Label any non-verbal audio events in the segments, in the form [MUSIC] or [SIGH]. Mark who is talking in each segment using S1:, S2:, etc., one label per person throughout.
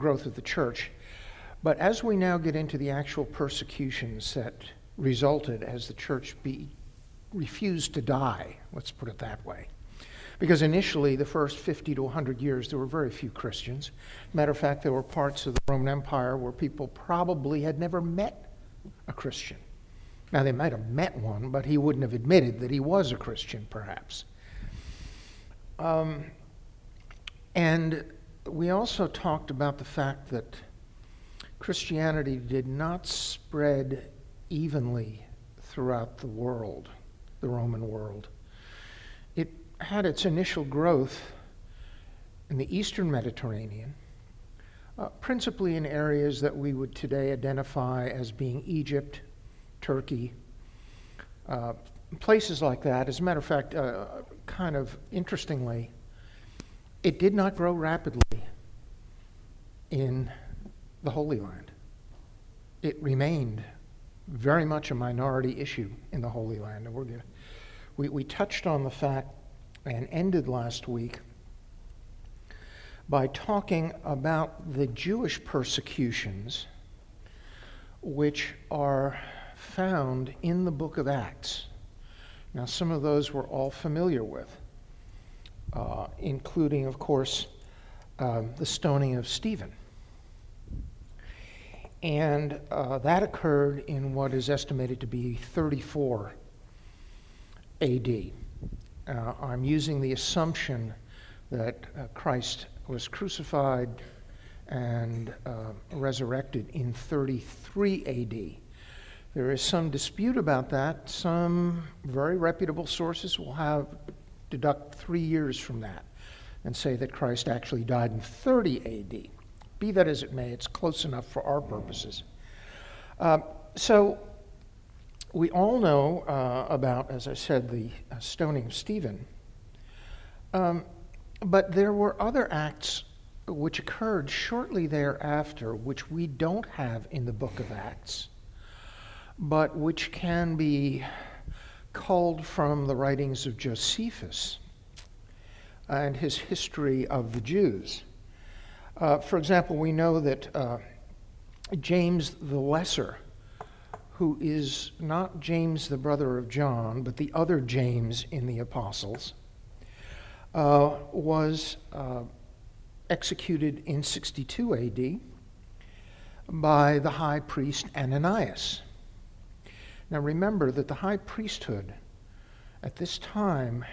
S1: growth of the church. But as we now get into the actual persecutions that resulted as the church be, refused to die, let's put it that way. Because initially, the first 50 to 100 years, there were very few Christians. Matter of fact, there were parts of the Roman Empire where people probably had never met a Christian. Now, they might have met one, but he wouldn't have admitted that he was a Christian, perhaps. Um, and we also talked about the fact that Christianity did not spread evenly throughout the world, the Roman world. It had its initial growth in the eastern Mediterranean, uh, principally in areas that we would today identify as being Egypt, Turkey, uh, places like that. As a matter of fact, uh, kind of interestingly, it did not grow rapidly in the Holy Land. It remained very much a minority issue in the Holy Land. And we're gonna, we, we touched on the fact and ended last week by talking about the Jewish persecutions which are found in the book of Acts. Now, some of those we're all familiar with, uh, including, of course, um, the stoning of Stephen. And uh, that occurred in what is estimated to be 34 AD. Uh, I'm using the assumption that uh, Christ was crucified and uh, resurrected in 33 AD. There is some dispute about that. Some very reputable sources will have deduct three years from that and say that Christ actually died in 30 AD. Be that as it may, it's close enough for our purposes. Uh, so we all know uh, about, as I said, the uh, stoning of Stephen. Um, but there were other acts which occurred shortly thereafter, which we don't have in the book of Acts but which can be culled from the writings of Josephus and his history of the Jews. Uh, for example, we know that uh, James the Lesser, who is not James the brother of John, but the other James in the Apostles, uh, was uh, executed in 62 AD by the high priest Ananias. Now remember that the high priesthood at this time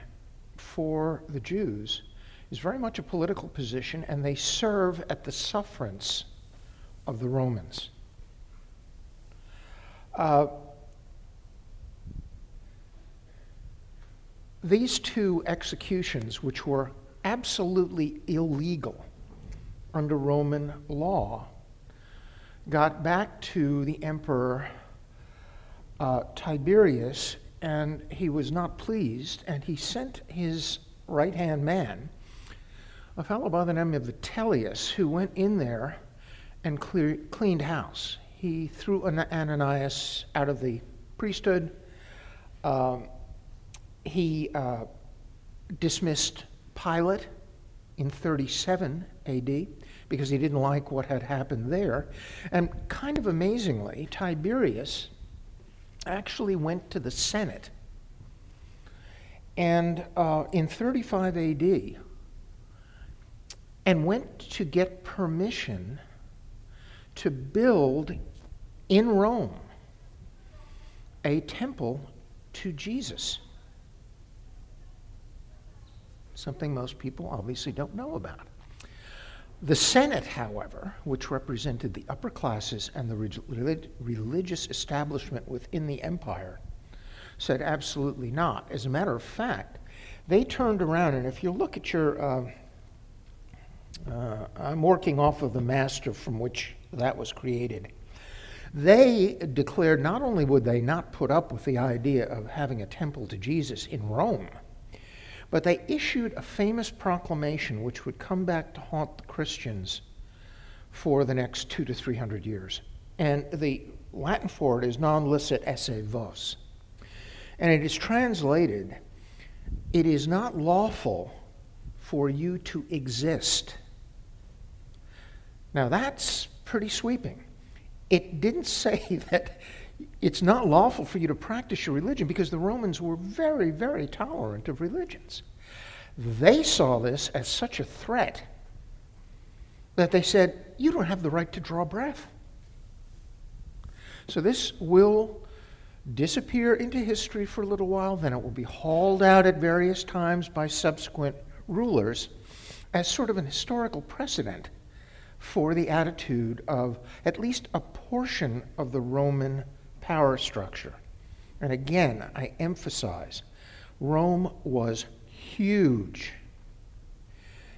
S1: for the Jews is very much a political position, and they serve at the sufferance of the Romans. Uh, these two executions, which were absolutely illegal under Roman law, got back to the emperor uh, Tiberius, and he was not pleased, and he sent his right hand man, a fellow by the name of Vitellius, who went in there and clear, cleaned house. He threw Ananias out of the priesthood. Um, he uh, dismissed Pilate in 37 AD because he didn't like what had happened there. And kind of amazingly, Tiberius actually went to the Senate. And uh, in 35 AD, and went to get permission to build in Rome a temple to Jesus. Something most people obviously don't know about. The Senate, however, which represented the upper classes and the relig- religious establishment within the empire, said absolutely not. As a matter of fact, they turned around, and if you look at your, uh, uh, I'm working off of the master from which that was created. They declared not only would they not put up with the idea of having a temple to Jesus in Rome, but they issued a famous proclamation which would come back to haunt the Christians for the next two to three hundred years. And the Latin for it is non licet esse vos. And it is translated, it is not lawful for you to exist Now that's pretty sweeping. It didn't [LAUGHS] say that it's not lawful for you to practice your religion because the Romans were very, very tolerant of religions. They saw this as such a threat that they said, You don't have the right to draw breath. So this will disappear into history for a little while, then it will be hauled out at various times by subsequent rulers as sort of an historical precedent for the attitude of at least a portion of the Roman power structure. And again, I emphasize Rome was huge.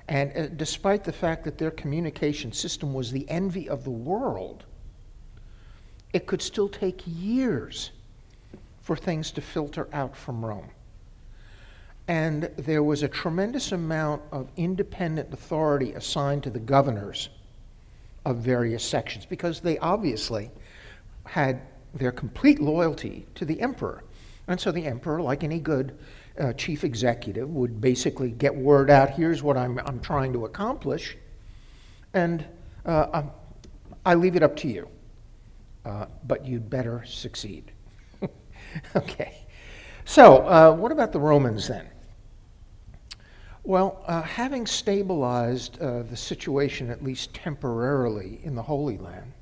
S1: And uh, despite the fact that their communication system was the envy of the world, it could still take years for things to filter out from Rome. And there was a tremendous amount of independent authority assigned to the governors of various sections because they obviously had their complete loyalty to the emperor. And so the emperor, like any good uh, chief executive, would basically get word out here's what I'm, I'm trying to accomplish, and uh, I leave it up to you. Uh, but you'd better succeed. [LAUGHS] okay. So, uh, what about the Romans then? Well, uh, having stabilized uh, the situation, at least temporarily, in the Holy Land,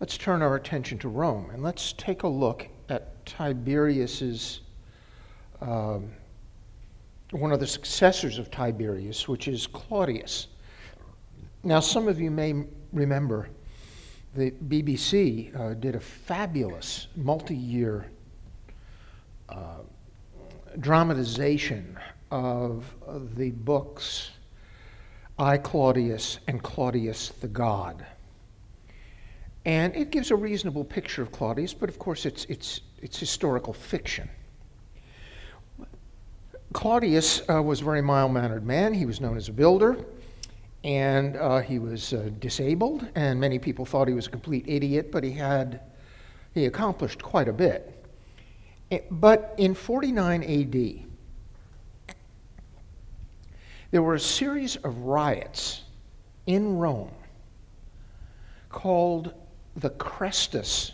S1: let's turn our attention to Rome and let's take a look at Tiberius's, um, one of the successors of Tiberius, which is Claudius. Now, some of you may remember the BBC uh, did a fabulous multi year uh, dramatization of the books I, Claudius, and Claudius the God. And it gives a reasonable picture of Claudius, but of course it's, it's, it's historical fiction. Claudius uh, was a very mild mannered man. He was known as a builder, and uh, he was uh, disabled, and many people thought he was a complete idiot, but he had he accomplished quite a bit. Eh, but in 49 AD, there were a series of riots in Rome called the Chrestus.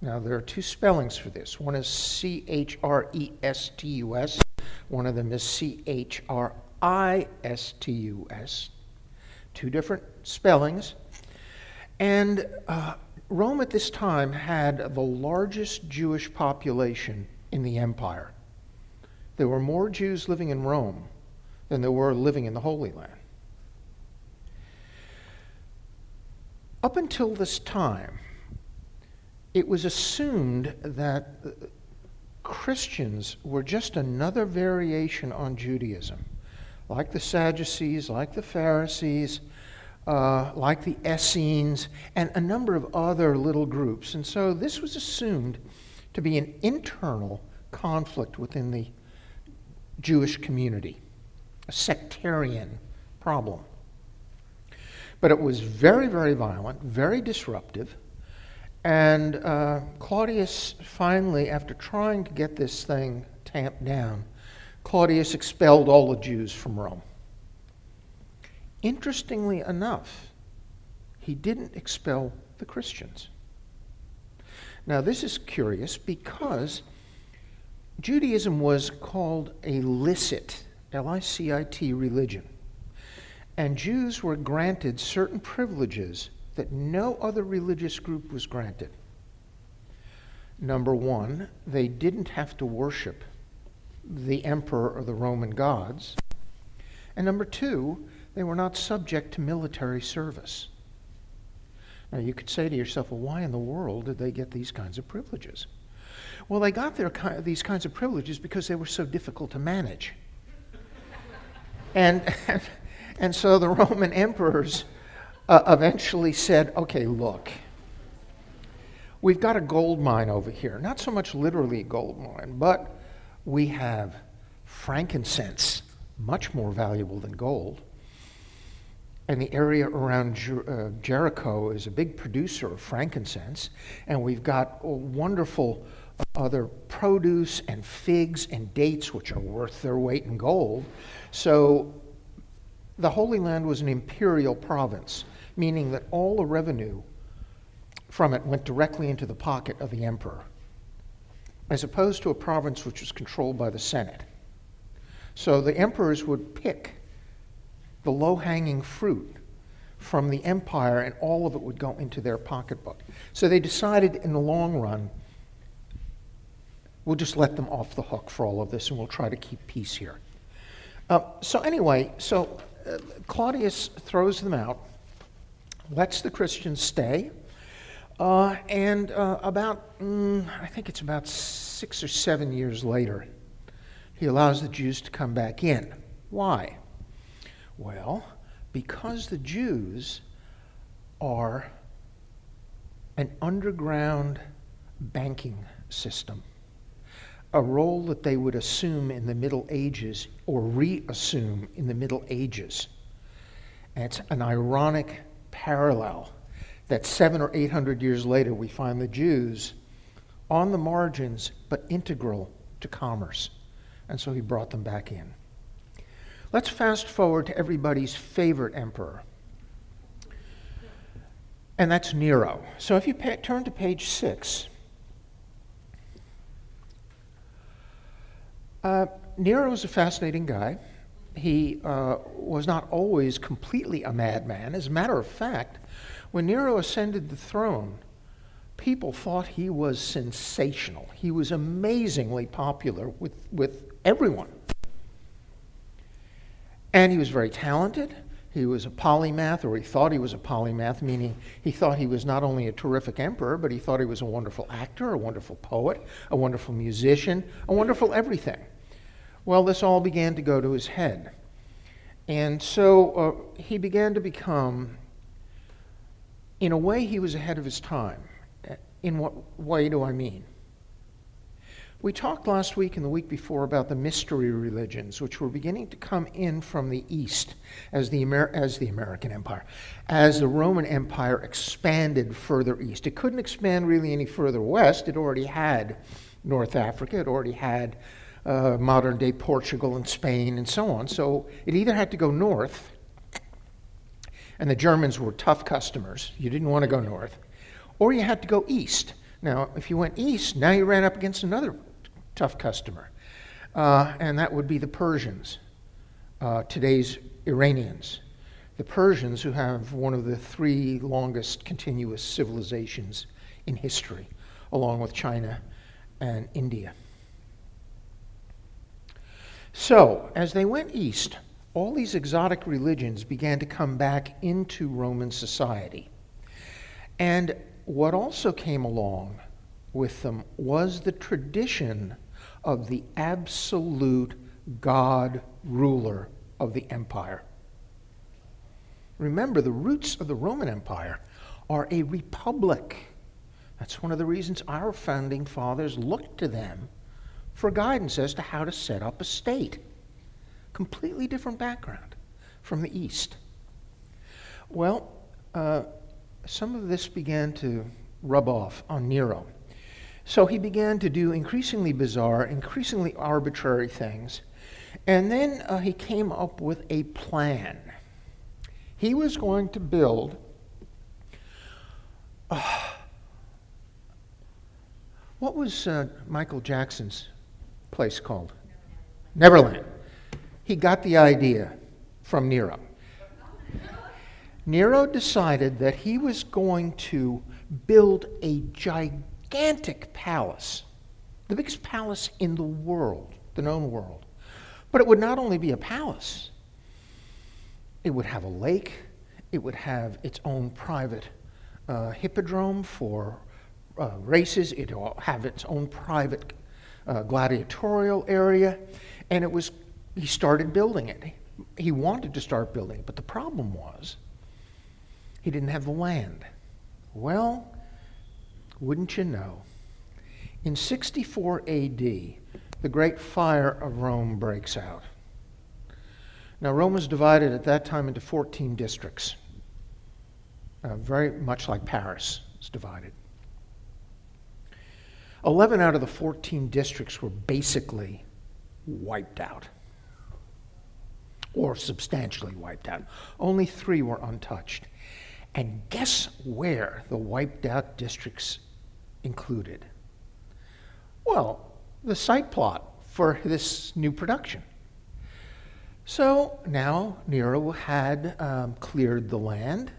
S1: Now, there are two spellings for this. One is C H R E S T U S, one of them is C H R I S T U S. Two different spellings. And uh, Rome at this time had the largest Jewish population in the empire. There were more Jews living in Rome than there were living in the Holy Land. Up until this time, it was assumed that Christians were just another variation on Judaism, like the Sadducees, like the Pharisees, uh, like the Essenes, and a number of other little groups. And so this was assumed to be an internal conflict within the Jewish community, a sectarian problem. But it was very, very violent, very disruptive. And uh, Claudius finally, after trying to get this thing tamped down, Claudius expelled all the Jews from Rome. Interestingly enough, he didn't expel the Christians. Now, this is curious because Judaism was called a licit, L I C I T religion. And Jews were granted certain privileges that no other religious group was granted. Number one, they didn't have to worship the emperor or the Roman gods. And number two, they were not subject to military service. Now, you could say to yourself, well, why in the world did they get these kinds of privileges? Well, they got their, these kinds of privileges because they were so difficult to manage. [LAUGHS] and, and so the [LAUGHS] Roman emperors uh, eventually said, okay, look, we've got a gold mine over here. Not so much literally a gold mine, but we have frankincense, much more valuable than gold. And the area around Jer- uh, Jericho is a big producer of frankincense. And we've got wonderful other produce and figs and dates, which are worth their weight in gold. So the Holy Land was an imperial province, meaning that all the revenue from it went directly into the pocket of the emperor, as opposed to a province which was controlled by the Senate. So the emperors would pick the low hanging fruit from the empire, and all of it would go into their pocketbook. So they decided in the long run, we'll just let them off the hook for all of this and we'll try to keep peace here. Uh, so, anyway, so Claudius throws them out, lets the Christians stay, uh, and uh, about, mm, I think it's about six or seven years later, he allows the Jews to come back in. Why? Well, because the Jews are an underground banking system, a role that they would assume in the Middle Ages or reassume in the Middle Ages. And it's an ironic parallel that seven or eight hundred years later we find the Jews on the margins but integral to commerce. And so he brought them back in. Let's fast forward to everybody's favorite emperor. And that's Nero. So if you turn to page six, uh, Nero was a fascinating guy. He uh, was not always completely a madman. As a matter of fact, when Nero ascended the throne, people thought he was sensational. He was amazingly popular with, with everyone. And he was very talented. He was a polymath, or he thought he was a polymath, meaning he thought he was not only a terrific emperor, but he thought he was a wonderful actor, a wonderful poet, a wonderful musician, a wonderful everything. Well, this all began to go to his head. And so uh, he began to become, in a way, he was ahead of his time. In what way do I mean? We talked last week and the week before about the mystery religions, which were beginning to come in from the East as the, Amer- as the American Empire, as the Roman Empire expanded further east. It couldn't expand really any further west. It already had North Africa, it already had uh, modern day Portugal and Spain and so on. So it either had to go north, and the Germans were tough customers. You didn't want to go north, or you had to go east. Now, if you went east, now you ran up against another tough customer. Uh, and that would be the Persians, uh, today's Iranians. The Persians, who have one of the three longest continuous civilizations in history, along with China and India. So, as they went east, all these exotic religions began to come back into Roman society. And what also came along with them was the tradition of the absolute God ruler of the empire. Remember, the roots of the Roman Empire are a republic. That's one of the reasons our founding fathers looked to them for guidance as to how to set up a state. Completely different background from the East. Well, uh, some of this began to rub off on Nero. So he began to do increasingly bizarre, increasingly arbitrary things. And then uh, he came up with a plan. He was going to build uh, what was uh, Michael Jackson's place called? Neverland. He got the idea from Nero. Nero decided that he was going to build a gigantic gigantic palace, the biggest palace in the world, the known world. But it would not only be a palace, it would have a lake, it would have its own private uh, hippodrome for uh, races, it would have its own private uh, gladiatorial area, and it was, he started building it. He wanted to start building it, but the problem was he didn't have the land. Well, wouldn't you know? In 64 AD, the great fire of Rome breaks out. Now, Rome was divided at that time into 14 districts, uh, very much like Paris is divided. 11 out of the 14 districts were basically wiped out. or substantially wiped out. Only three were untouched. And guess where the wiped out districts included? Well, the site plot for this new production. So now Nero had um, cleared the land.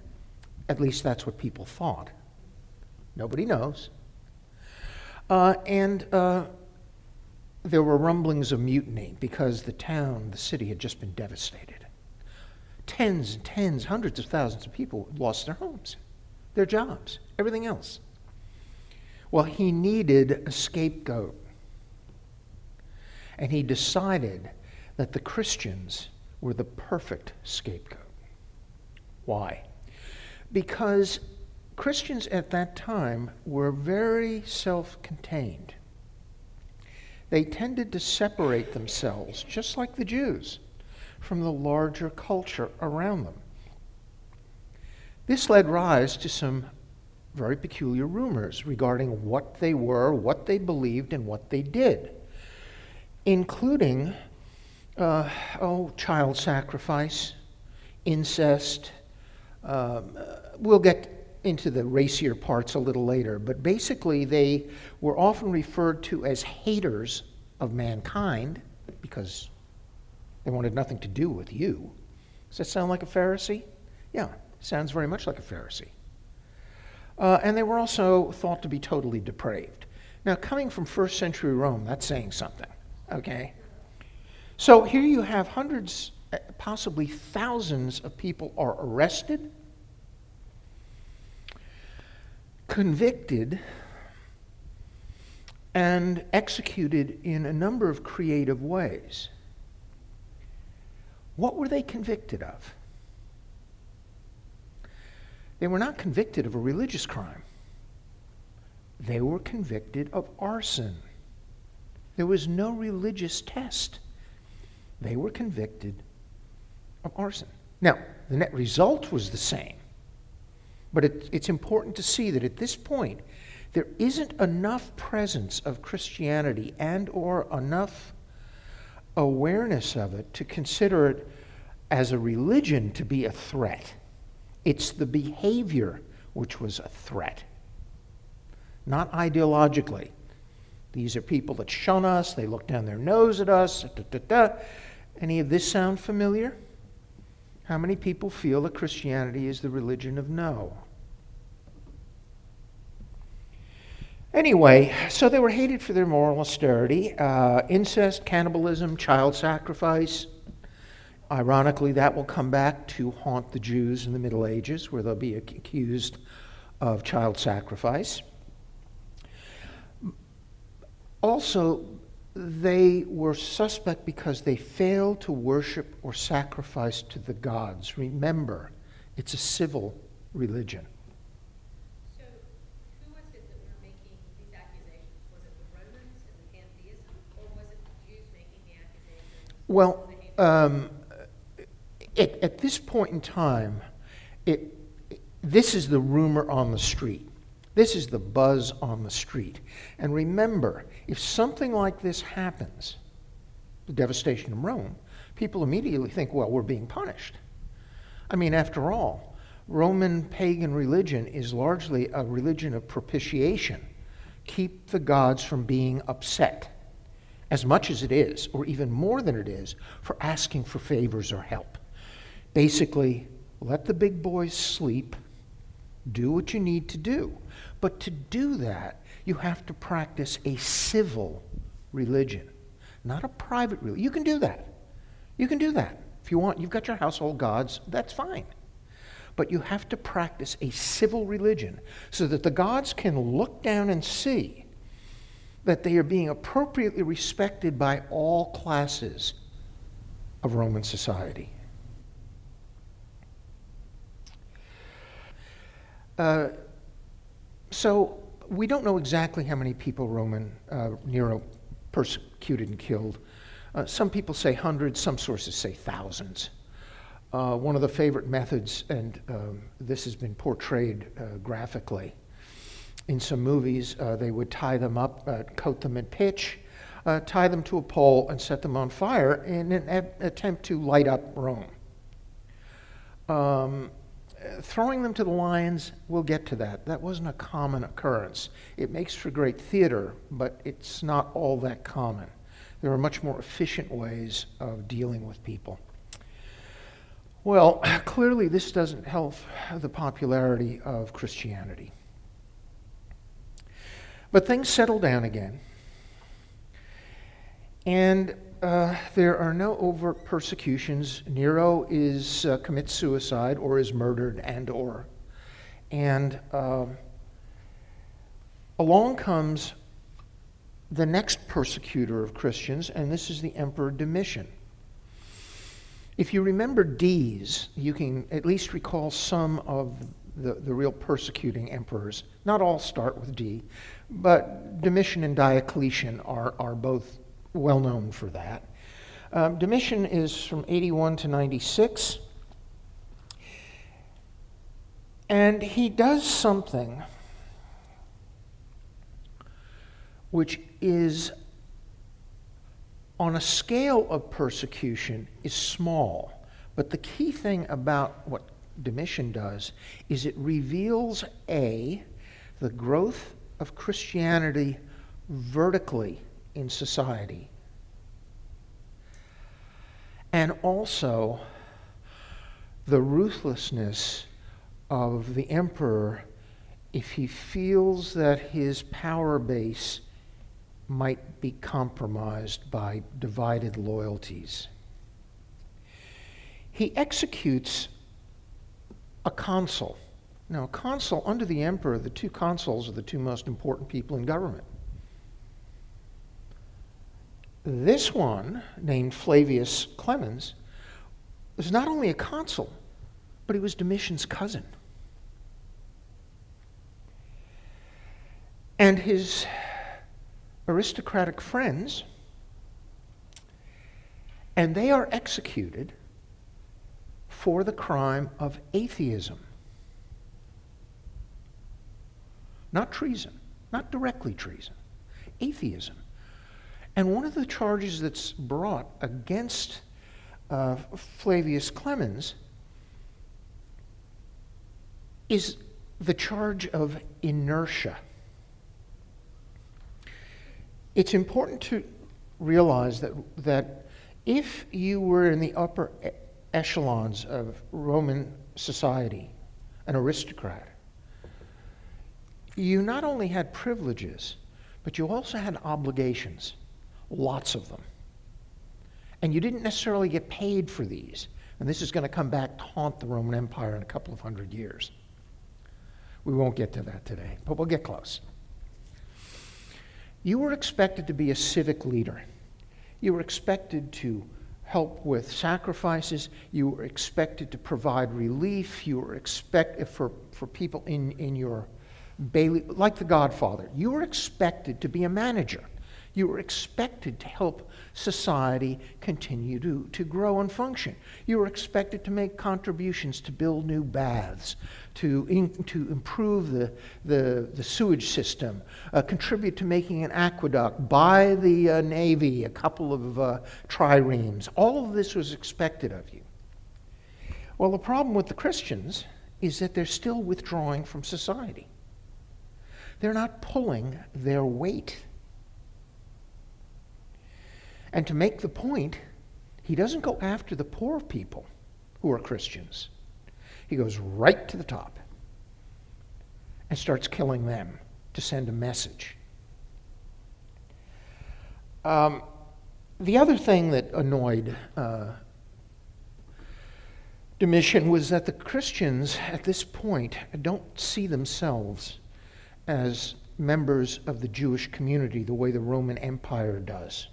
S1: At least that's what people thought. Nobody knows. Uh, and uh, there were rumblings of mutiny because the town, the city, had just been devastated. Tens and tens, hundreds of thousands of people lost their homes, their jobs, everything else. Well, he needed a scapegoat. And he decided that the Christians were the perfect scapegoat. Why? Because Christians at that time were very self contained. They tended to separate themselves, just like the Jews, from the larger culture around them. This led rise to some very peculiar rumors regarding what they were, what they believed, and what they did, including uh, oh, child sacrifice, incest. Um, we'll get into the racier parts a little later, but basically they were often referred to as haters of mankind because they wanted nothing to do with you. Does that sound like a Pharisee? Yeah, sounds very much like a Pharisee. Uh, and they were also thought to be totally depraved. Now, coming from first century Rome, that's saying something, okay? So here you have hundreds, uh, possibly thousands of people are arrested convicted and executed in a number of creative ways. What were they convicted of? They were not convicted of a religious crime. They were convicted of arson. There was no religious test. They were convicted of arson. Now, the net result was the same. But it, it's important to see that at this point, there isn't enough presence of Christianity and or enough awareness of it to consider it as a religion to be a threat. It's the behavior which was a threat, not ideologically. These are people that shun us, they look down their nose at us. Da, da, da. Any of this sound familiar? How many people feel that Christianity is the religion of no? Anyway, so they were hated for their moral austerity, uh, incest, cannibalism, child sacrifice. Ironically, that will come back to haunt the Jews in the Middle Ages, where they'll be accused of child sacrifice. Also, they were suspect because they failed to worship or sacrifice to the gods. Remember, it's a civil religion.
S2: So, who was it that were making these accusations? Was it the Romans and the pantheism, or was it the Jews making the accusations?
S1: Well, um, at, at this point in time, it, this is the rumor on the street. This is the buzz on the street. And remember, if something like this happens, the devastation of Rome, people immediately think, well, we're being punished. I mean, after all, Roman pagan religion is largely a religion of propitiation. Keep the gods from being upset as much as it is, or even more than it is, for asking for favors or help. Basically, let the big boys sleep, do what you need to do. But to do that, you have to practice a civil religion, not a private religion. You can do that. You can do that. If you want, you've got your household gods, that's fine. But you have to practice a civil religion so that the gods can look down and see that they are being appropriately respected by all classes of Roman society. Uh, so we don't know exactly how many people Roman uh, Nero persecuted and killed. Uh, some people say hundreds, some sources say thousands. Uh, one of the favorite methods, and um, this has been portrayed uh, graphically in some movies, uh, they would tie them up, uh, coat them in pitch, tie them to a pole, and set them on fire in an attempt to light up Rome. Um, throwing them to the lions, we'll get to that. That wasn't a common occurrence. It makes for great theater, but it's not all that common. There are much more efficient ways of dealing with people. Well, [CLEARS THROAT] clearly, this doesn't help the popularity of Christianity. But things settle down again. And uh, there are no overt persecutions. Nero is uh, commits suicide or is murdered and or. And uh, along comes the next persecutor of Christians, and this is the Emperor Domitian. If you remember D's, you can at least recall some of the, the real persecuting emperors. Not all start with D, but Domitian and Diocletian are, are both well known for that. Um, Domitian is from 81 to 96. And he does something which is, on a scale of persecution, is small. But the key thing about what Domitian does is it reveals A, the growth of Christianity vertically in society. And also the ruthlessness of the emperor if he feels that his power base might be compromised by divided loyalties. He executes a consul. Now, a consul under the emperor, the two consuls are the two most important people in government. This one, named Flavius Clemens, was not only a consul, but he was Domitian's cousin. And his aristocratic friends, and they are executed for the crime of atheism. Not treason, not directly treason, atheism. And one of the charges that's brought against uh, Flavius Clemens is the charge of inertia. It's important to realize that, that if you were in the upper echelons of Roman society, an aristocrat, you not only had privileges, but you also had obligations, lots of them. And you didn't necessarily get paid for these. And this is going to come back to haunt the Roman Empire in a couple of hundred years. We won't get to that today, but we'll get close. You were expected to be a civic leader. You were expected to help with sacrifices. You were expected to provide relief. You were expected for, for people in, in your bailey, like the Godfather. You were expected to be a manager. You were expected to help society continue to, to grow and function. You were expected to make contributions to build new baths, to, in, to improve the, the, the sewage system, uh, contribute to making an aqueduct, buy the uh, Navy a couple of uh, triremes. All of this was expected of you. Well, the problem with the Christians is that they're still withdrawing from society. They're not pulling their weight and to make the point, he doesn't go after the poor people who are Christians. He goes right to the top and starts killing them to send a message. Um, the other thing that annoyed uh, Domitian was that the Christians at this point don't see themselves as members of the Jewish community the way the Roman Empire does.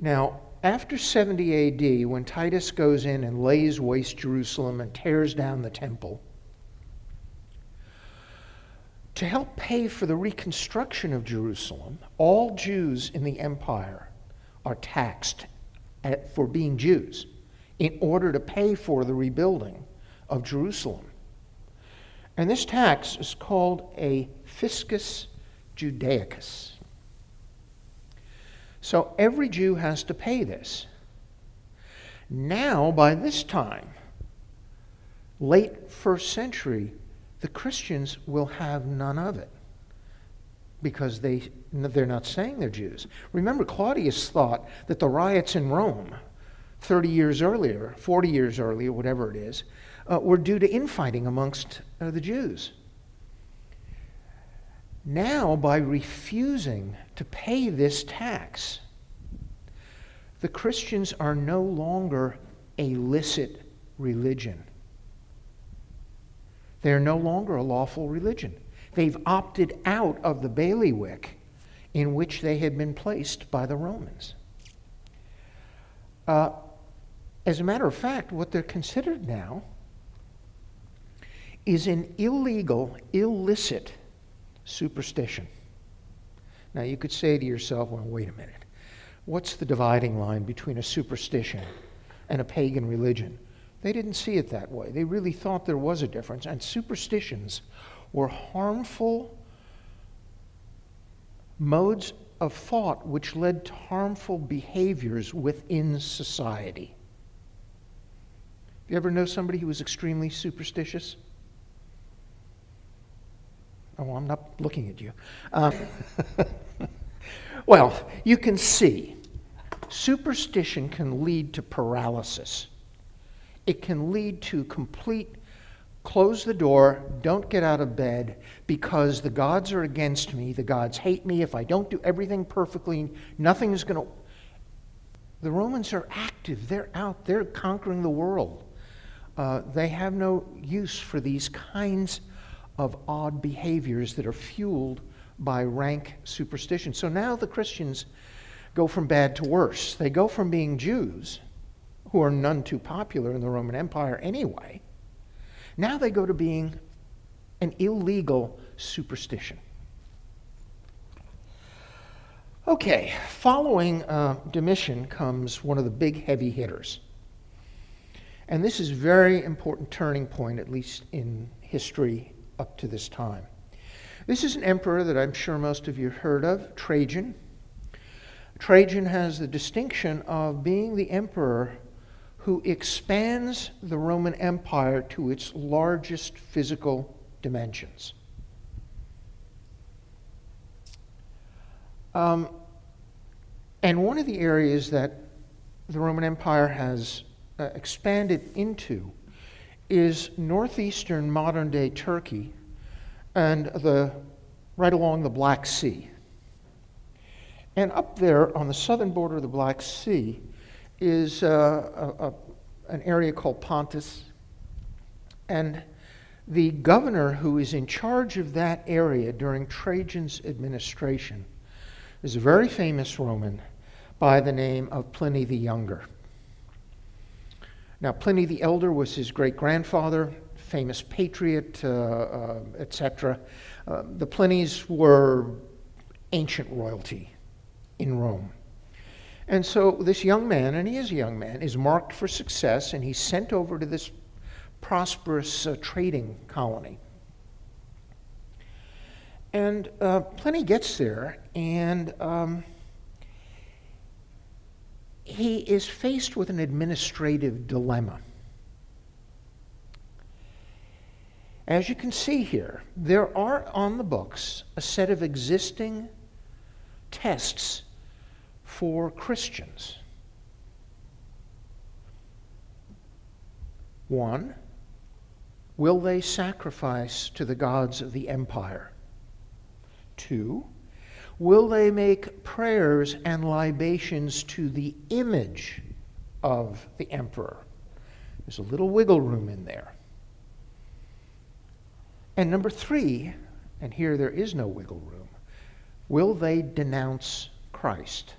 S1: Now, after 70 AD, when Titus goes in and lays waste Jerusalem and tears down the temple, to help pay for the reconstruction of Jerusalem, all Jews in the empire are taxed at, for being Jews in order to pay for the rebuilding of Jerusalem. And this tax is called a fiscus judaicus. So every Jew has to pay this. Now, by this time, late first century, the Christians will have none of it because they, they're not saying they're Jews. Remember, Claudius thought that the riots in Rome 30 years earlier, 40 years earlier, whatever it is, uh, were due to infighting amongst uh, the Jews. Now, by refusing to pay this tax, the Christians are no longer a licit religion. They are no longer a lawful religion. They've opted out of the bailiwick in which they had been placed by the Romans. Uh, as a matter of fact, what they're considered now is an illegal, illicit superstition. Now, you could say to yourself, well, wait a minute. What's the dividing line between a superstition and a pagan religion? They didn't see it that way. They really thought there was a difference. And superstitions were harmful modes of thought which led to harmful behaviors within society. You ever know somebody who was extremely superstitious? Oh, I'm not looking at you. Uh, [LAUGHS] well, you can see superstition can lead to paralysis. It can lead to complete close the door, don't get out of bed because the gods are against me, the gods hate me. If I don't do everything perfectly, nothing is going to. The Romans are active, they're out, they're conquering the world. Uh, they have no use for these kinds of odd behaviors that are fueled by rank superstition. So now the Christians go from bad to worse. They go from being Jews, who are none too popular in the Roman Empire anyway, now they go to being an illegal superstition. Okay, following uh, Domitian comes one of the big heavy hitters. And this is very important turning point, at least in history up to this time. This is an emperor that I'm sure most of you heard of, Trajan. Trajan has the distinction of being the emperor who expands the Roman Empire to its largest physical dimensions. Um, and one of the areas that the Roman Empire has uh, expanded into is northeastern modern day Turkey and the, right along the Black Sea. And up there on the southern border of the Black Sea is uh, a, a, an area called Pontus. And the governor who is in charge of that area during Trajan's administration is a very famous Roman by the name of Pliny the Younger. Now, Pliny the Elder was his great grandfather, famous patriot, uh, uh, etc. Uh, the Plinys were ancient royalty in Rome. And so this young man, and he is a young man, is marked for success, and he's sent over to this prosperous uh, trading colony. And uh, Pliny gets there, and um, he is faced with an administrative dilemma. As you can see here, there are on the books a set of existing tests for Christians. One, will they sacrifice to the gods of the empire? Two, Will they make prayers and libations to the image of the emperor? There's a little wiggle room in there. And number three, and here there is no wiggle room, will they denounce Christ?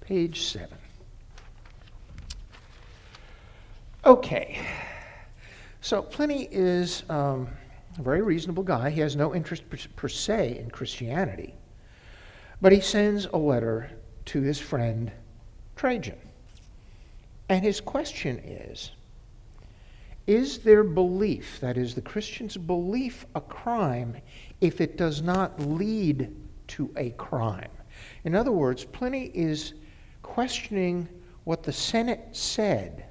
S1: Page seven. Okay, so Pliny is. Um, a very reasonable guy. He has no interest per, per se in Christianity. But he sends a letter to his friend Trajan. And his question is Is their belief, that is, the Christian's belief, a crime if it does not lead to a crime. In other words, Pliny is questioning what the Senate said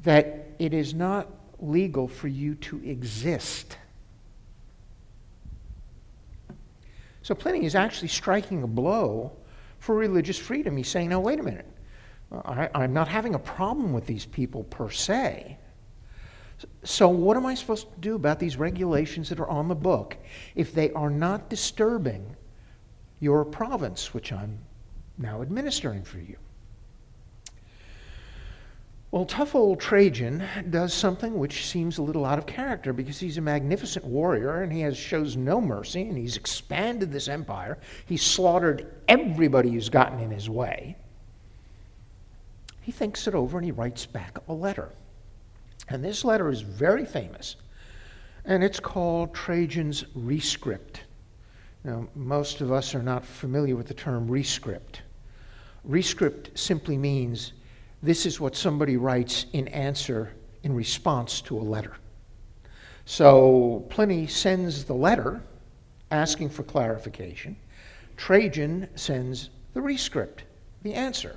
S1: that it is not legal for you to exist. So Pliny is actually striking a blow for religious freedom. He's saying, no, wait a minute. I, am not having a problem with these people per se. So, what am I supposed to do about these regulations that are on the book if they are not disturbing your province, which I'm now administering for you? Well, tough old Trajan does something which seems a little out of character because he's a magnificent warrior and he has, shows no mercy and he's expanded this empire. He's slaughtered everybody who's gotten in his way. He thinks it over and he writes back a letter. And this letter is very famous and it's called Trajan's Rescript. Now, most of us are not familiar with the term rescript. Rescript simply means this is what somebody writes in answer, in response to a letter. So Pliny sends the letter asking for clarification. Trajan sends the rescript, the answer.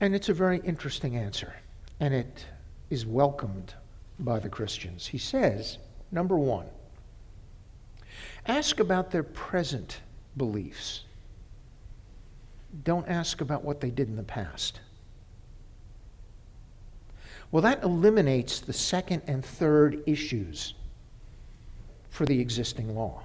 S1: And it's a very interesting answer, and it is welcomed by the Christians. He says, number one, ask about their present beliefs. Don't ask about what they did in the past. Well, that eliminates the second and third issues for the existing law.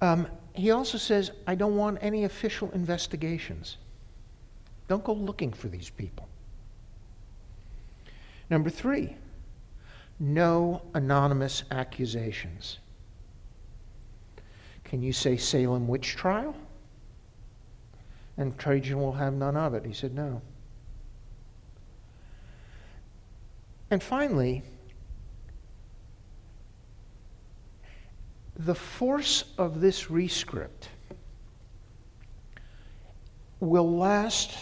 S1: Um, he also says, I don't want any official investigations. Don't go looking for these people. Number three, no anonymous accusations. Can you say Salem witch trial? And Trajan will have none of it. He said, No. And finally, the force of this rescript will last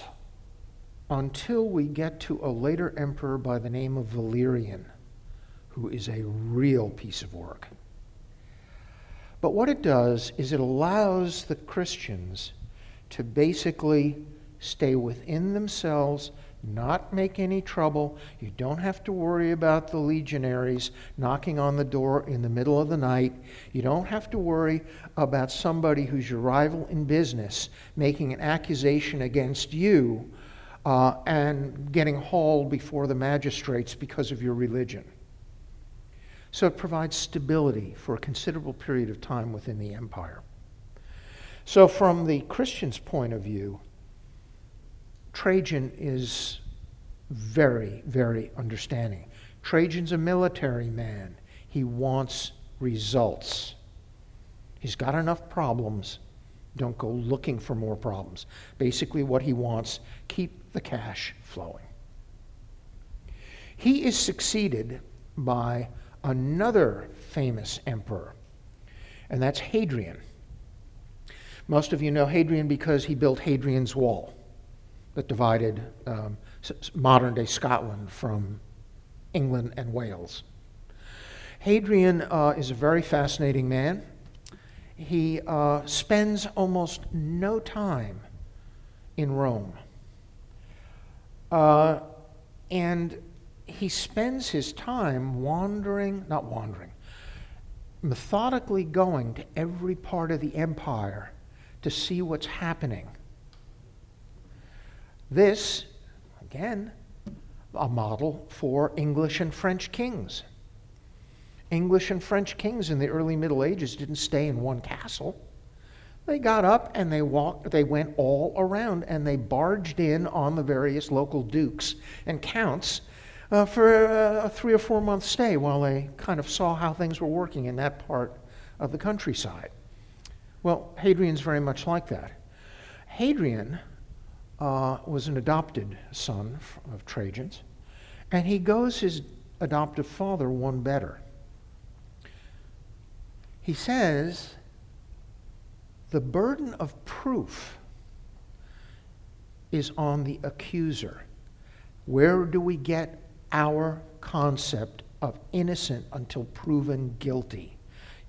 S1: until we get to a later emperor by the name of Valerian, who is a real piece of work. But what it does is it allows the Christians to basically stay within themselves, not make any trouble. You don't have to worry about the legionaries knocking on the door in the middle of the night. You don't have to worry about somebody who's your rival in business making an accusation against you uh, and getting hauled before the magistrates because of your religion. So it provides stability for a considerable period of time within the empire. So, from the Christian's point of view, Trajan is very, very understanding. Trajan's a military man, he wants results. He's got enough problems. Don't go looking for more problems. Basically, what he wants keep the cash flowing. He is succeeded by another famous emperor, and that's Hadrian. Most of you know Hadrian because he built Hadrian's Wall that divided um, modern day Scotland from England and Wales. Hadrian uh, is a very fascinating man. He uh, spends almost no time in Rome. Uh, and he spends his time wandering, not wandering, methodically going to every part of the empire to see what's happening. This, again, a model for English and French kings. English and French kings in the early Middle Ages didn't stay in one castle. They got up and they walked, they went all around and they barged in on the various local dukes and counts uh, for a, a three or four month stay while they kind of saw how things were working in that part of the countryside. Well, Hadrian's very much like that. Hadrian uh, was an adopted son of Trajan's, and he goes his adoptive father one better. He says, the burden of proof is on the accuser. Where do we get our concept of innocent until proven guilty,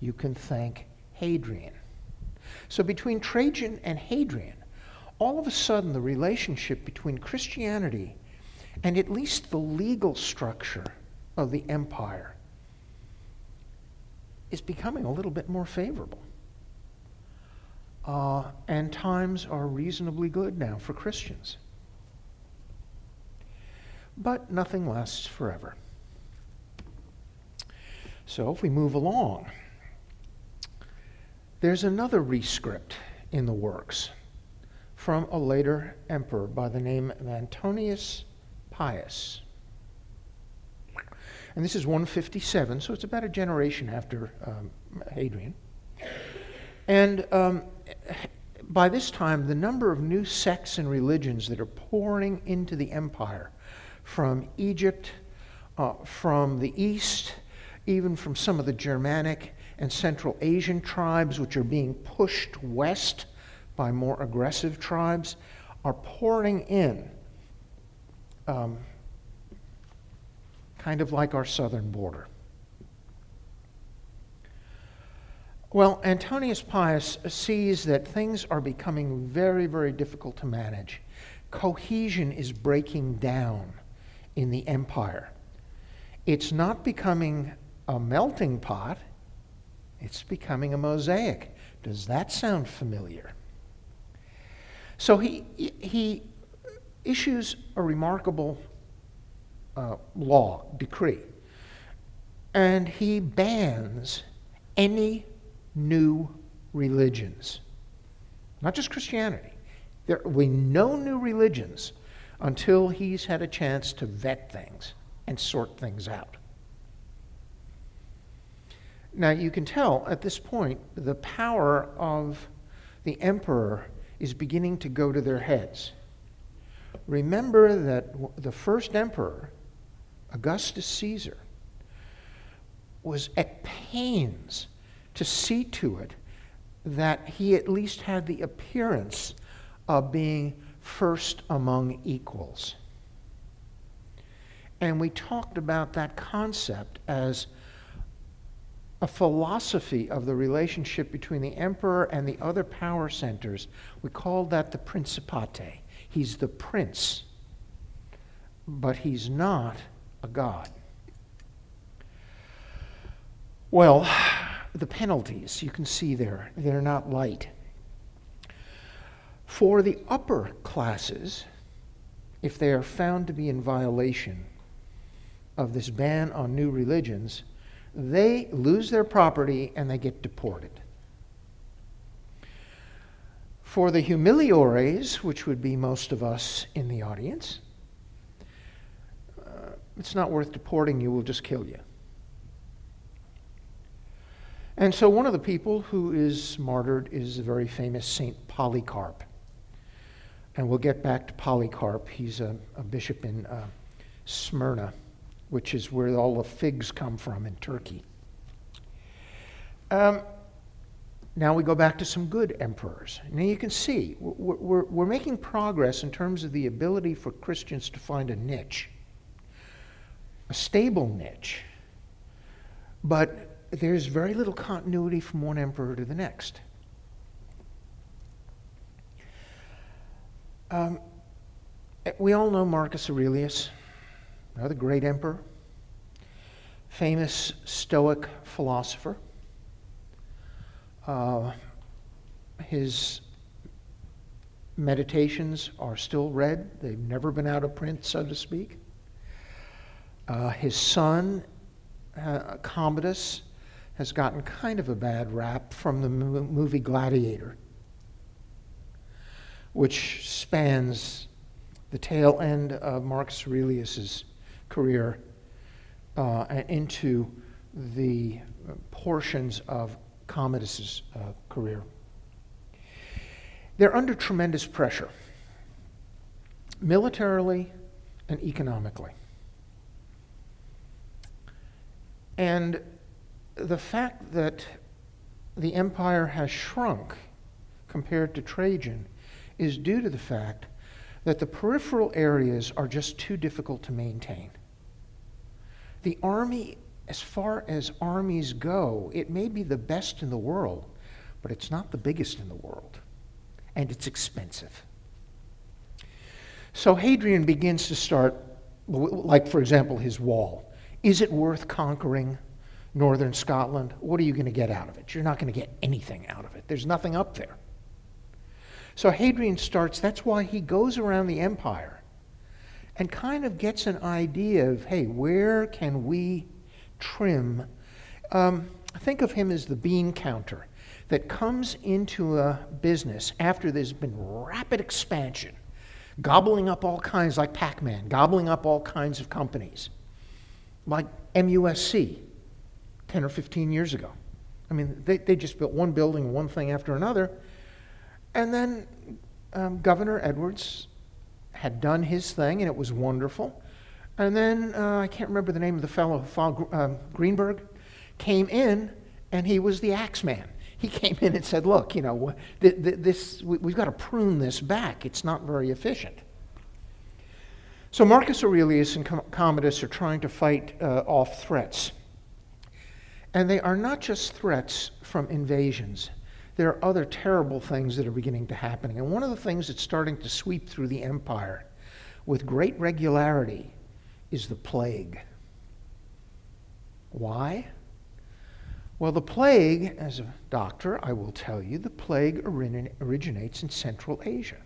S1: you can thank Hadrian. So between Trajan and Hadrian, all of a sudden the relationship between Christianity and at least the legal structure of the empire is becoming a little bit more favorable. Uh, and times are reasonably good now for Christians. But nothing lasts forever. So if we move along, there's another rescript in the works from a later emperor by the name of Antonius Pius. And this is 157, so it's about a generation after um, Hadrian. And um, by this time, the number of new sects and religions that are pouring into the empire from Egypt, uh, from the east, even from some of the Germanic and Central Asian tribes, which are being pushed west by more aggressive tribes, are pouring in, um, kind of like our southern border. Well, Antonius Pius sees that things are becoming very, very difficult to manage. Cohesion is breaking down in the empire. It's not becoming a melting pot, it's becoming a mosaic. Does that sound familiar? So he, he issues a remarkable uh, law, decree, and he bans any new religions. Not just Christianity. There will be no new religions until he's had a chance to vet things and sort things out. Now, you can tell at this point the power of the emperor is beginning to go to their heads. Remember that the first emperor, Augustus Caesar, was at pains to see to it that he at least had the appearance of being first among equals. And we talked about that concept as a philosophy of the relationship between the emperor and the other power centers. We call that the principate. He's the prince, but he's not a god. Well, the penalties you can see there, they're not light. For the upper classes, if they are found to be in violation of this ban on new religions, they lose their property and they get deported. For the humiliores, which would be most of us in the audience, uh, it's not worth deporting you, we'll just kill you. And so one of the people who is martyred is the very famous Saint Polycarp. And we'll get back to Polycarp. He's a, a bishop in uh, Smyrna, which is where all the figs come from in Turkey. Um, now we go back to some good emperors. Now you can see we're, we're, we're making progress in terms of the ability for Christians to find a niche, a stable niche. But there's very little continuity from one emperor to the next. Um, we all know Marcus Aurelius, another great emperor, famous Stoic philosopher. Uh, his meditations are still read, they've never been out of print, so to speak. Uh, his son, uh, Commodus, has gotten kind of a bad rap from the movie Gladiator, which spans the tail end of Marcus Aurelius's career uh, into the portions of Commodus's uh, career. They're under tremendous pressure, militarily and economically. And the fact that the empire has shrunk compared to Trajan is due to the fact that the peripheral areas are just too difficult to maintain. The army, as far as armies go, it may be the best in the world, but it's not the biggest in the world. And it's expensive. So Hadrian begins to start, like, for example, his wall. Is it worth conquering northern Scotland? What are you going to get out of it? You're not going to get anything out of it. There's nothing up there. So Hadrian starts, that's why he goes around the empire and kind of gets an idea of, hey, where can we trim? Um, think of him as the bean counter that comes into a business after there's been rapid expansion, gobbling up all kinds, like Pac Man, gobbling up all kinds of companies, like MUSC 10 or 15 years ago. I mean, they, they just built one building, one thing after another. And then um, Governor Edwards had done his thing, and it was wonderful. And then uh, I can't remember the name of the fellow filed um, Greenberg came in, and he was the axe man. He [LAUGHS] came in and said, "Look, you know, th- th- this we, have got to prune this back. It's not very efficient." So Marcus Aurelius and Com- Commodus are trying to fight uh, off threats, and they are not just threats from invasions there are other terrible things that are beginning to happen. And one of the things that's starting to sweep through the empire with great regularity is the plague. Why? Well, the plague, as a doctor, I will tell you, the plague originates in Central Asia,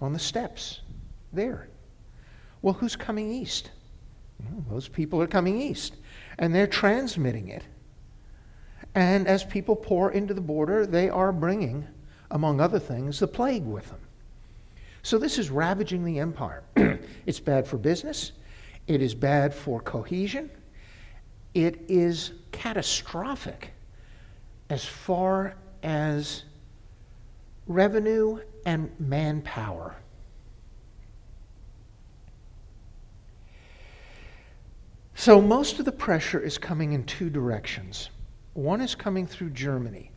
S1: on the steppes, there. Well, who's coming east? Well, those people are coming east, and they're transmitting it and as people pour into the border, they are bringing, among other things, the plague with them. So this is ravaging the empire. [CLEARS THROAT] it's bad for business, it is bad for cohesion, it is catastrophic as far as revenue and manpower. So most of the pressure is coming in two directions. One is coming through Germany.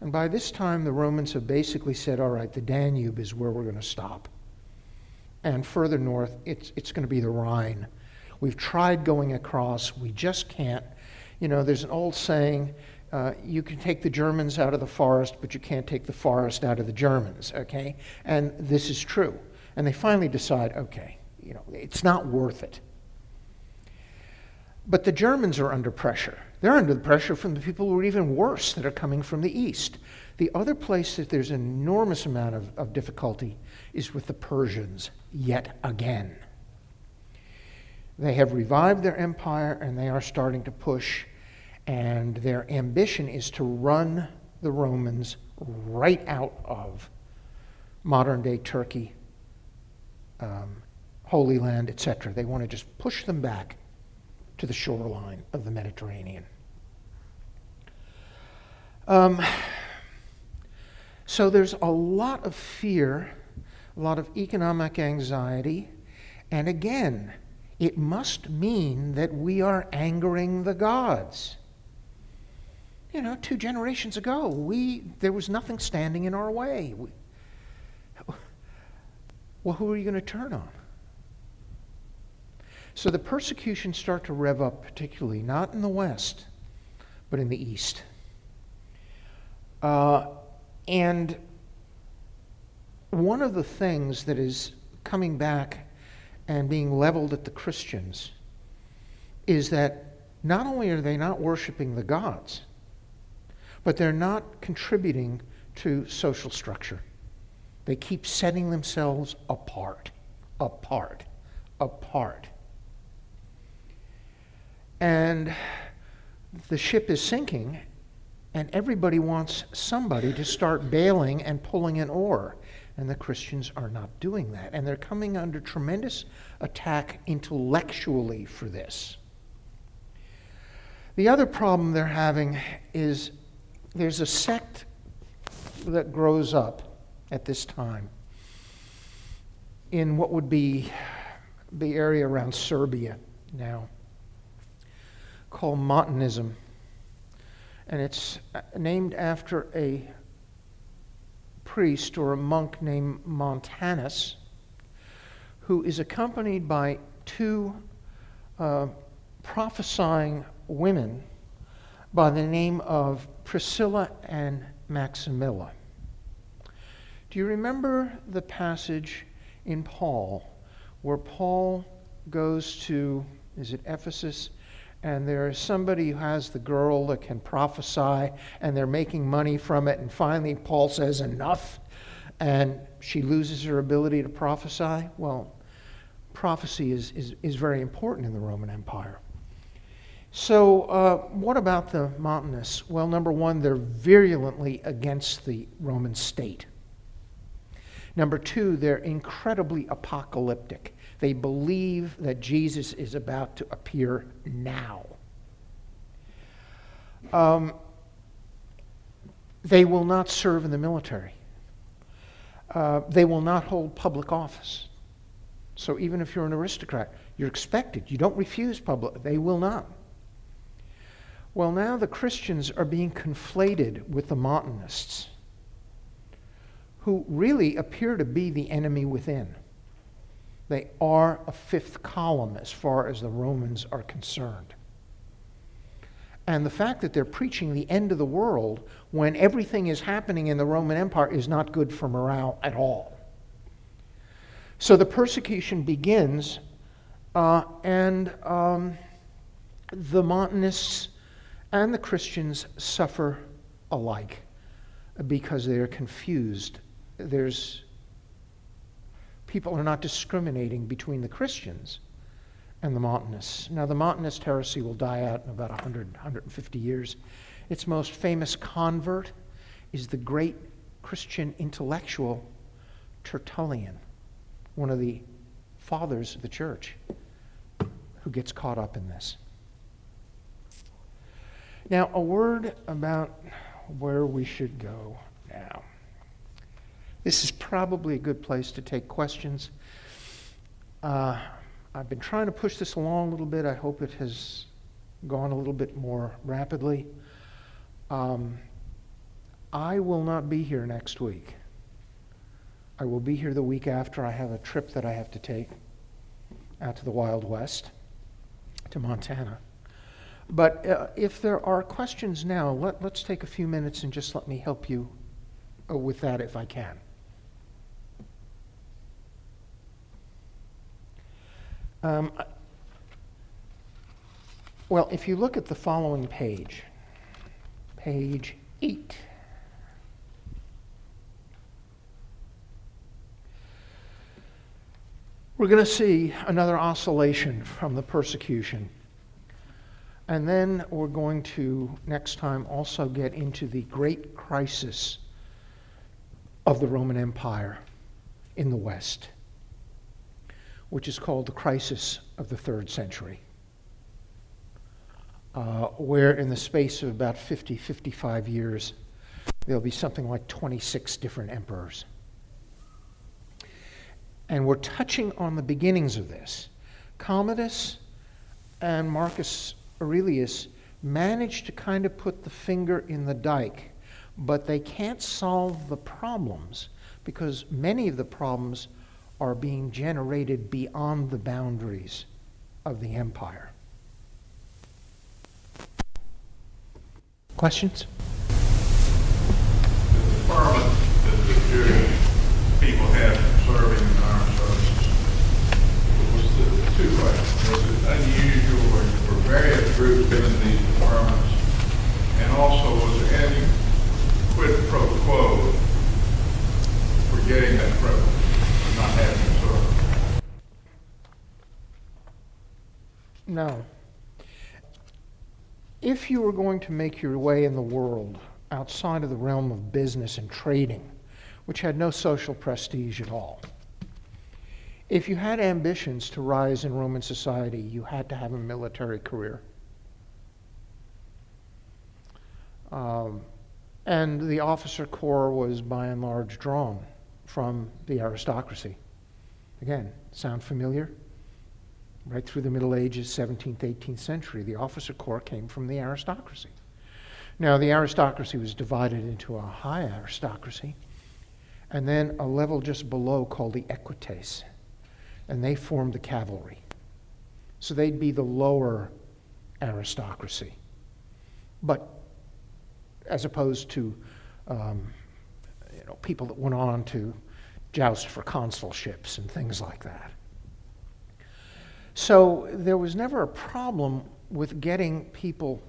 S1: And by this time, the Romans have basically said, all right, the Danube is where we're going to stop. And further north, it's, it's going to be the Rhine. We've tried going across, we just can't. You know, there's an old saying uh, you can take the Germans out of the forest, but you can't take the forest out of the Germans, okay? And this is true. And they finally decide, okay, you know, it's not worth it. But the Germans are under pressure. They're under the pressure from the people who are even worse that are coming from the east. The other place that there's an enormous amount of, of difficulty is with the Persians, yet again. They have revived their empire and they are starting to push, and their ambition is to run the Romans right out of modern day Turkey, um, Holy Land, etc. They want to just push them back to the shoreline of the Mediterranean. Um, so there's a lot of fear, a lot of economic anxiety, and again, it must mean that we are angering the gods. You know, two generations ago, we there was nothing standing in our way. We, well, who are you going to turn on? So the persecutions start to rev up, particularly not in the West, but in the East. Uh, and one of the things that is coming back and being leveled at the Christians is that not only are they not worshiping the gods, but they're not contributing to social structure. They keep setting themselves apart, apart, apart. And the ship is sinking, and everybody wants somebody to start bailing and pulling an oar. And the Christians are not doing that. And they're coming under tremendous attack intellectually for this. The other problem they're having is there's a sect that grows up at this time in what would be the area around Serbia now called Montanism and it's uh, named after a priest or a monk named Montanus, who is accompanied by two uh, prophesying women by the name of Priscilla and Maximilla. Do you remember the passage in Paul where Paul goes to, is it Ephesus? And there's somebody who has the girl that can prophesy, and they're making money from it. And finally, Paul says, Enough. And she loses her ability to prophesy. Well, prophecy is, is, is very important in the Roman Empire. So, uh, what about the Montanists? Well, number one, they're virulently against the Roman state. Number two, they're incredibly apocalyptic. They believe that Jesus is about to appear now. Um, they will not serve in the military. Uh, they will not hold public office. So even if you're an aristocrat, you're expected. You don't refuse public. They will not. Well, now the Christians are being conflated with the Montanists who really appear to be the enemy within. They are a fifth column as far as the Romans are concerned. And the fact that they're preaching the end of the world when everything is happening in the Roman Empire is not good for morale at all. So the persecution begins, uh, and um, the Montanists and the Christians suffer alike because they are confused there's people are not discriminating between the Christians and the Montanists. Now, the Montanist heresy will die out in about 100, 150 years. Its most famous convert is the great Christian intellectual Tertullian, one of the fathers of the church, who gets caught up in this. Now, a word about where we should go now. This is probably a good place to take questions. Uh, I've been trying to push this along a little bit. I hope it has gone a little bit more rapidly. Um, I will not be here next week. I will be here the week after. I have a trip that I have to take out to the Wild West, to Montana. But uh, if there are questions now, let, us take a few minutes and just let me help you uh, with that if I can. Um, well, if you look at the following page, page 8. We're going to see another oscillation from the persecution. And then we're going to, next time, also get into the great crisis of the Roman Empire in the West which is called the crisis of the third century, uh, where in the space of about 50, 55 years, there'll be something like 26 different emperors. And we're touching on the beginnings of this. Commodus and Marcus Aurelius managed to kind of put the finger in the dike, but they can't solve the problems because many of the problems are being generated beyond the boundaries of the empire. Questions?
S3: The deferment that the Jewish people had serving in the armed services was the, two questions. Was it unusual for various groups given these deferments? And also, was there any quid pro quo for getting that privilege? not having
S1: No. If you were going to make your way in the world outside of the realm of business and trading, which had no social prestige at all, if you had ambitions to rise in Roman society, you had to have a military career. Um, and the officer corps was by and large drawn from the aristocracy. Again, sound familiar? Right through the Middle Ages, 17th, 18th century, the officer corps came from the aristocracy. Now, the aristocracy was divided into a high aristocracy and then a level just below called the equites, and they formed the cavalry. So they'd be the lower aristocracy. But as opposed to um, you know, people that went on to joust for consulships and things like that. So there was never a problem with getting people,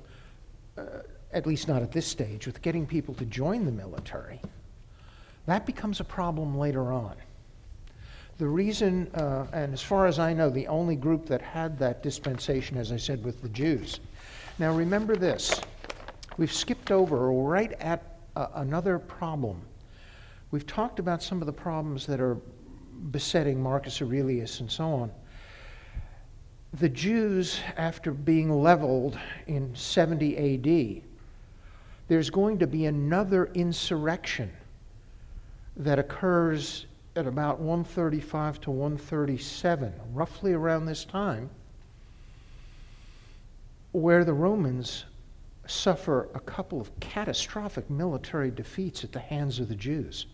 S1: uh, at least not at this stage, with getting people to join the military. That becomes a problem later on. The reason, uh, and as far as I know, the only group that had that dispensation, as I said, with the Jews. Now remember this we've skipped over right at uh, another problem. We've talked about some of the problems that are besetting Marcus Aurelius and so on. The Jews, after being leveled in 70 AD, there's going to be another insurrection that occurs at about 135 to 137, roughly around this time, where the Romans suffer a couple of catastrophic military defeats at the hands of the Jews.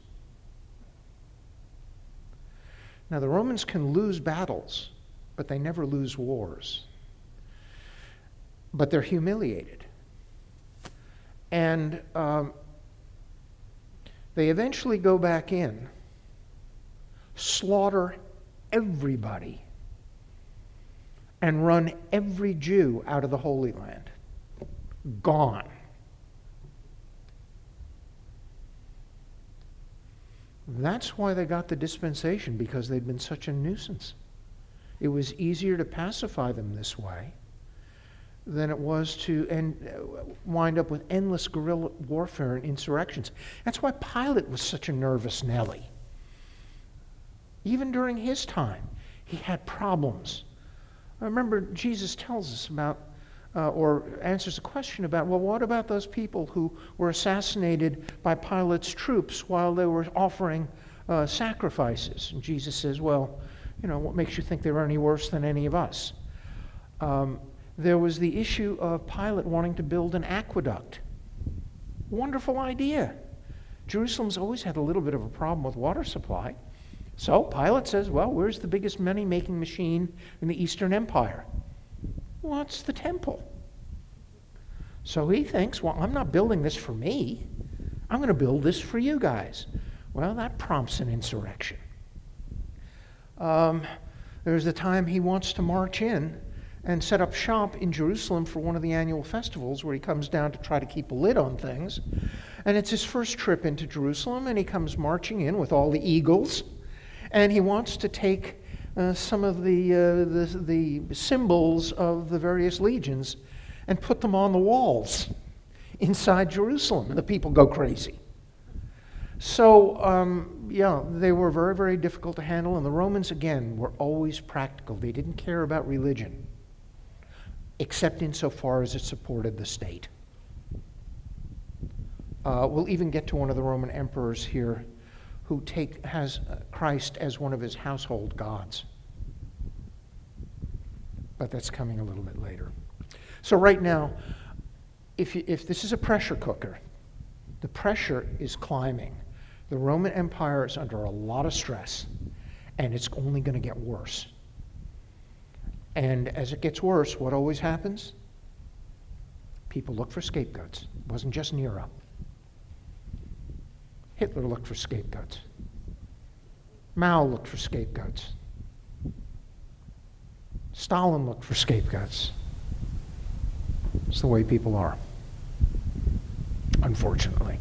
S1: Now, the Romans can lose battles, but they never lose wars. But they're humiliated. And um, they eventually go back in, slaughter everybody, and run every Jew out of the Holy Land gone. That's why they got the dispensation, because they'd been such a nuisance. It was easier to pacify them this way than it was to end, wind up with endless guerrilla warfare and insurrections. That's why Pilate was such a nervous Nelly. Even during his time, he had problems. I remember Jesus tells us about uh, or answers a question about, well, what about those people who were assassinated by Pilate's troops while they were offering uh, sacrifices? And Jesus says, well, you know, what makes you think they were any worse than any of us? Um, there was the issue of Pilate wanting to build an aqueduct. Wonderful idea. Jerusalem's always had a little bit of a problem with water supply. So Pilate says, well, where's the biggest money making machine in the Eastern Empire? What's the temple? So he thinks, well, I'm not building this for me. I'm going to build this for you guys. Well, that prompts an insurrection. Um, there's a time he wants to march in and set up shop in Jerusalem for one of the annual festivals where he comes down to try to keep a lid on things. And it's his first trip into Jerusalem, and he comes marching in with all the eagles. And he wants to take uh, some of the, uh, the, the symbols of the various legions and put them on the walls inside Jerusalem, and the people go crazy. So, um, yeah, they were very, very difficult to handle, and the Romans, again, were always practical. They didn't care about religion, except insofar as it supported the state. Uh, we'll even get to one of the Roman emperors here who take, has uh, Christ as one of his household gods. But that's coming a little bit later. So, right now, if, you, if this is a pressure cooker, the pressure is climbing. The Roman Empire is under a lot of stress, and it's only going to get worse. And as it gets worse, what always happens? People look for scapegoats. It wasn't just Nero. Hitler looked for scapegoats. Mao looked for scapegoats. Stalin looked for scapegoats. It's the way people are, unfortunately.